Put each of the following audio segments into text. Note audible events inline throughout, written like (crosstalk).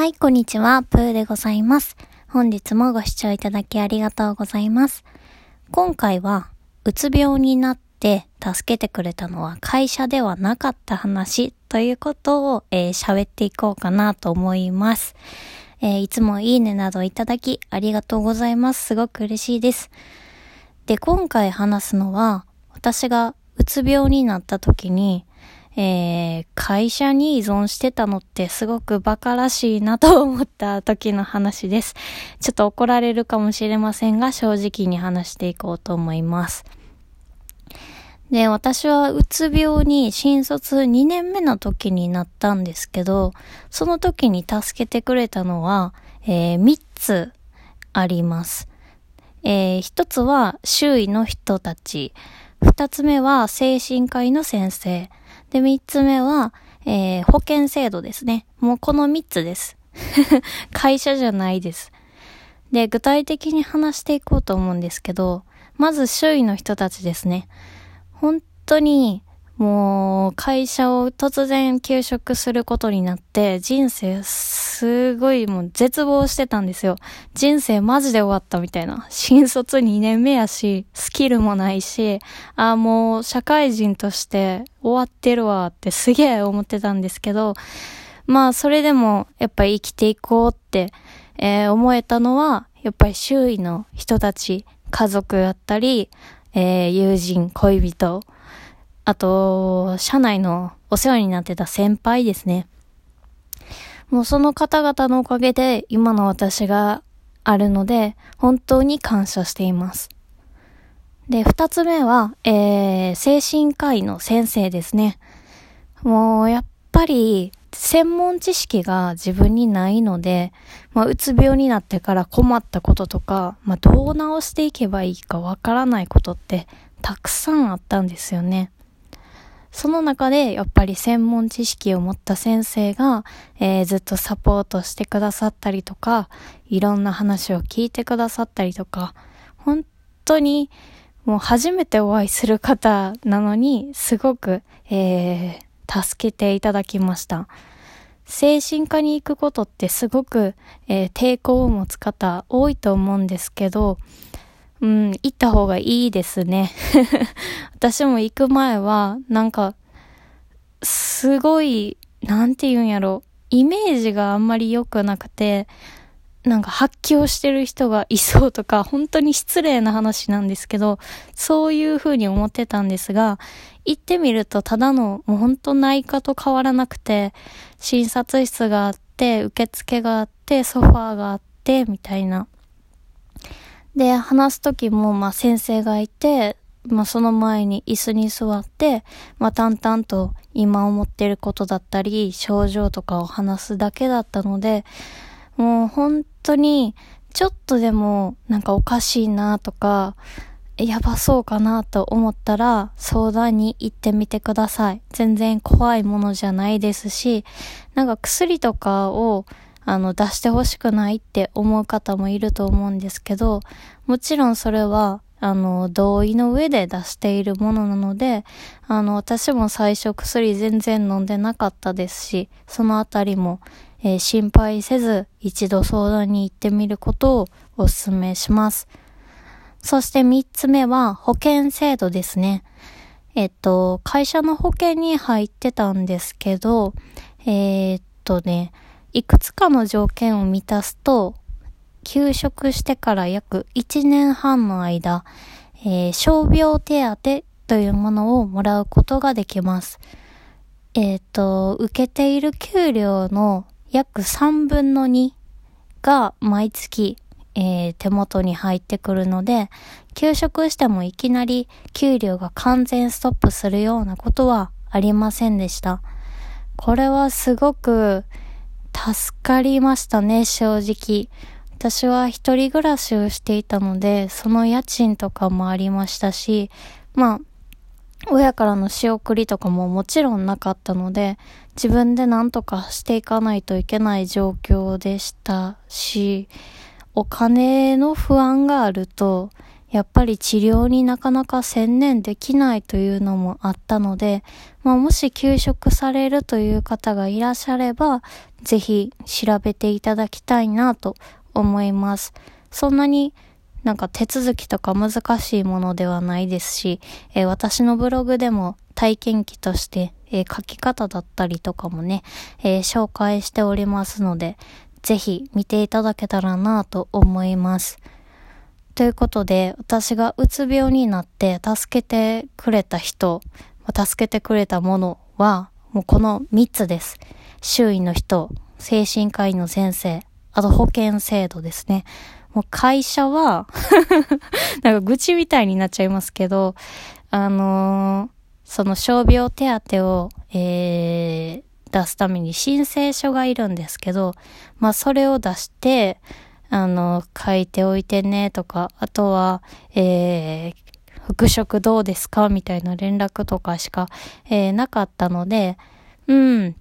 はい、こんにちは、プーでございます。本日もご視聴いただきありがとうございます。今回は、うつ病になって助けてくれたのは会社ではなかった話ということを、えー、喋っていこうかなと思います。えー、いつもいいねなどいただきありがとうございます。すごく嬉しいです。で、今回話すのは、私がうつ病になった時に、えー、会社に依存してたのってすごく馬鹿らしいなと思った時の話です。(laughs) ちょっと怒られるかもしれませんが、正直に話していこうと思います。で、私はうつ病に新卒2年目の時になったんですけど、その時に助けてくれたのは、えー、3つあります。えー、1つは周囲の人たち。2つ目は精神科医の先生。で、三つ目は、えー、保険制度ですね。もうこの三つです。(laughs) 会社じゃないです。で、具体的に話していこうと思うんですけど、まず周囲の人たちですね。本当に、もう、会社を突然休職することになって、人生すごいもう絶望してたんですよ。人生マジで終わったみたいな。新卒2年目やし、スキルもないし、ああ、もう社会人として終わってるわってすげえ思ってたんですけど、まあそれでもやっぱり生きていこうって、えー、思えたのは、やっぱり周囲の人たち、家族だったり、えー、友人、恋人、あと、社内のお世話になってた先輩ですね。もうその方々のおかげで今の私があるので、本当に感謝しています。で、二つ目は、えー、精神科医の先生ですね。もう、やっぱり、専門知識が自分にないので、まあ、うつ病になってから困ったこととか、まあ、どう治していけばいいかわからないことってたくさんあったんですよね。その中でやっぱり専門知識を持った先生が、えー、ずっとサポートしてくださったりとか、いろんな話を聞いてくださったりとか、本当にもう初めてお会いする方なのに、すごく、えー、助けていただきました。精神科に行くことってすごく、えー、抵抗を持つ方多いと思うんですけど、うん、行った方がいいですね。(laughs) 私も行く前は、なんか、すごい、なんて言うんやろ、イメージがあんまり良くなくて、なんか発狂してる人がいそうとか、本当に失礼な話なんですけど、そういう風に思ってたんですが、行ってみるとただの、もう本当内科と変わらなくて、診察室があって、受付があって、ソファーがあって、みたいな。で、話すときも、まあ、先生がいて、まあ、その前に椅子に座って、まあ、淡々と今思ってることだったり、症状とかを話すだけだったので、もう本当に、ちょっとでもなんかおかしいなとか、やばそうかなと思ったら相談に行ってみてください。全然怖いものじゃないですし、なんか薬とかをあの、出してほしくないって思う方もいると思うんですけど、もちろんそれは、あの、同意の上で出しているものなので、あの、私も最初薬全然飲んでなかったですし、そのあたりも、えー、心配せず、一度相談に行ってみることをお勧めします。そして三つ目は保険制度ですね。えっと、会社の保険に入ってたんですけど、えー、っとね、いくつかの条件を満たすと、休職してから約1年半の間、えー、傷病手当というものをもらうことができます。えっ、ー、と、受けている給料の約3分の2が毎月、えー、手元に入ってくるので、休職してもいきなり給料が完全ストップするようなことはありませんでした。これはすごく助かりましたね、正直。私は一人暮らしをしていたので、その家賃とかもありましたし、まあ、親からの仕送りとかももちろんなかったので、自分で何とかしていかないといけない状況でしたし、お金の不安があると、やっぱり治療になかなか専念できないというのもあったので、まあ、もし休職されるという方がいらっしゃれば、ぜひ調べていただきたいなと思います。そんなになんか手続きとか難しいものではないですし、えー、私のブログでも体験記として、えー、書き方だったりとかもね、えー、紹介しておりますので、ぜひ見ていただけたらなと思います。ということで、私がうつ病になって助けてくれた人、助けてくれたものは、もうこの3つです。周囲の人、精神科医の先生、あと保険制度ですね。もう会社は (laughs) なんか愚痴みたいになっちゃいますけど、あのー、その傷病手当を、えー、出すために申請書がいるんですけど、まあそれを出して、あの、書いておいてねとか、あとは、えー、復職どうですかみたいな連絡とかしか、えー、なかったので、うん。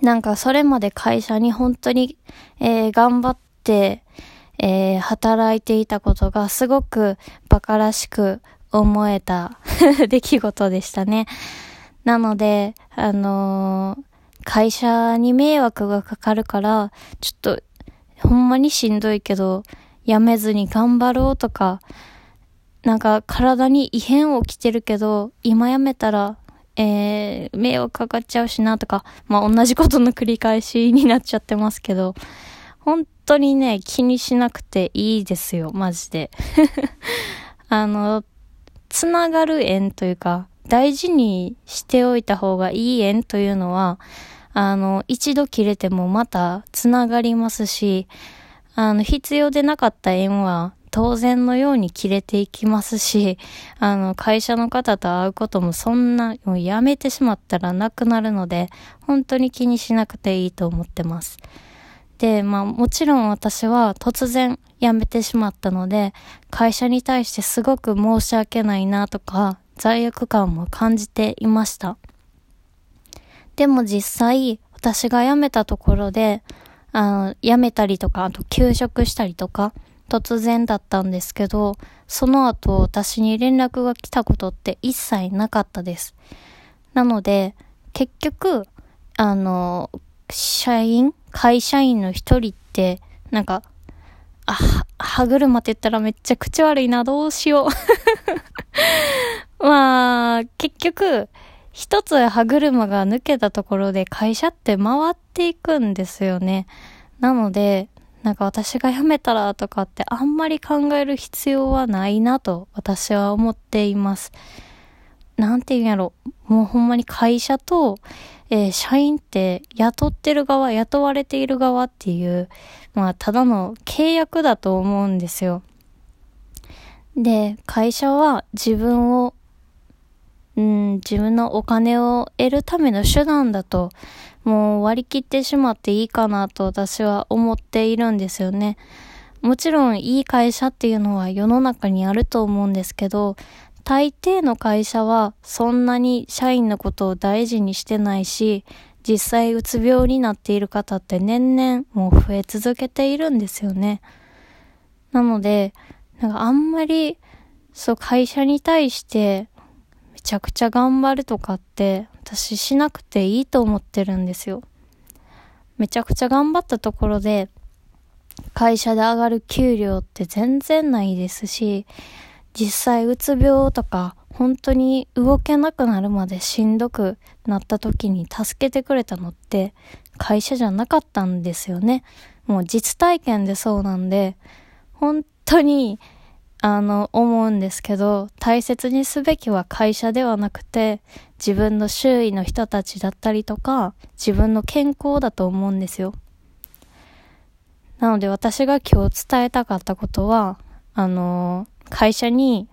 なんかそれまで会社に本当に、えー、頑張って、えー、働いていたことがすごく馬鹿らしく思えた (laughs) 出来事でしたね。なので、あのー、会社に迷惑がかかるから、ちょっと、ほんまにしんどいけど、やめずに頑張ろうとか、なんか体に異変起きてるけど、今やめたら、えー、迷惑かかっちゃうしなとか、まあ同じことの繰り返しになっちゃってますけど、本当にね、気にしなくていいですよ、マジで。(laughs) あの、つながる縁というか、大事にしておいた方がいい縁というのは、あの、一度切れてもまたつながりますし、あの、必要でなかった縁は当然のように切れていきますし、あの、会社の方と会うこともそんな、もうやめてしまったらなくなるので、本当に気にしなくていいと思ってます。で、まあもちろん私は突然辞めてしまったので、会社に対してすごく申し訳ないなとか、罪悪感も感じていました。でも実際、私が辞めたところで、あの、辞めたりとか、あと休職したりとか、突然だったんですけど、その後私に連絡が来たことって一切なかったです。なので、結局、あの、社員会社員の一人って、なんか、あ、歯車って言ったらめっちゃ口悪いな、どうしよう。(laughs) まあ、結局、一つ歯車が抜けたところで会社って回っていくんですよね。なので、なんか私が辞めたらとかってあんまり考える必要はないなと私は思っています。なんて言うんやろ。もうほんまに会社と、えー、社員って雇ってる側、雇われている側っていう、まあ、ただの契約だと思うんですよ。で、会社は自分を、うん、自分のお金を得るための手段だと、もう割り切ってしまっていいかなと私は思っているんですよね。もちろんいい会社っていうのは世の中にあると思うんですけど、大抵の会社はそんなに社員のことを大事にしてないし、実際うつ病になっている方って年々もう増え続けているんですよね。なので、なんかあんまり、そう会社に対してめちゃくちゃ頑張るとかって私しなくていいと思ってるんですよ。めちゃくちゃ頑張ったところで会社で上がる給料って全然ないですし、実際うつ病とか本当に動けなくなるまでしんどくなった時に助けてくれたのって会社じゃなかったんですよね。もう実体験でそうなんで、本当にあの思うんですけど、大切にすべきは会社ではなくて自分の周囲の人たちだったりとか自分の健康だと思うんですよ。なので私が今日伝えたかったことは、あの会社に、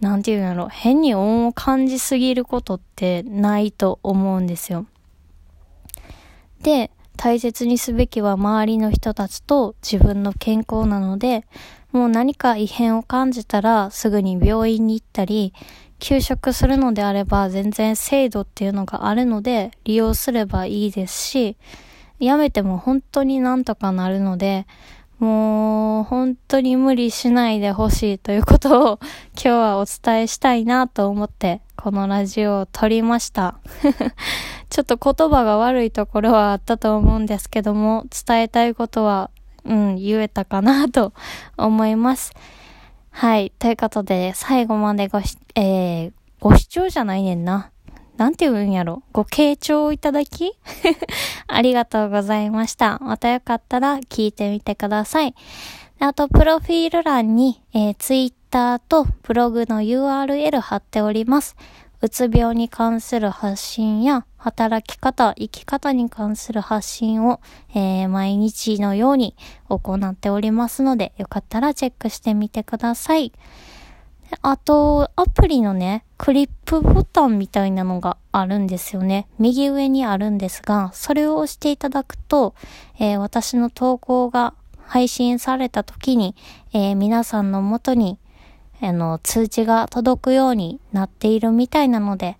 なんていうんだろう、変に恩を感じすぎることってないと思うんですよ。で、大切にすべきは周りの人たちと自分の健康なので、もう何か異変を感じたらすぐに病院に行ったり、休職するのであれば全然制度っていうのがあるので利用すればいいですし、辞めても本当になんとかなるので、もう、本当に無理しないでほしいということを今日はお伝えしたいなと思って、このラジオを撮りました。(laughs) ちょっと言葉が悪いところはあったと思うんですけども、伝えたいことは、うん、言えたかなと思います。はい。ということで、最後までごし、えー、ご視聴じゃないねんな。なんて言うんやろご傾聴いただき (laughs) ありがとうございました。またよかったら聞いてみてください。あと、プロフィール欄に、えー、ツイッターとブログの URL 貼っております。うつ病に関する発信や、働き方、生き方に関する発信を、えー、毎日のように行っておりますので、よかったらチェックしてみてください。あと、アプリのね、クリップボタンみたいなのがあるんですよね。右上にあるんですが、それを押していただくと、えー、私の投稿が配信された時に、えー、皆さんの元に、あの、通知が届くようになっているみたいなので、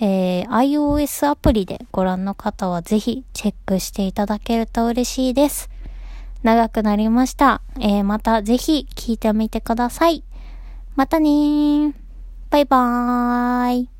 えー、iOS アプリでご覧の方はぜひチェックしていただけると嬉しいです。長くなりました。えー、またぜひ聞いてみてください。またねー。バイバーイ。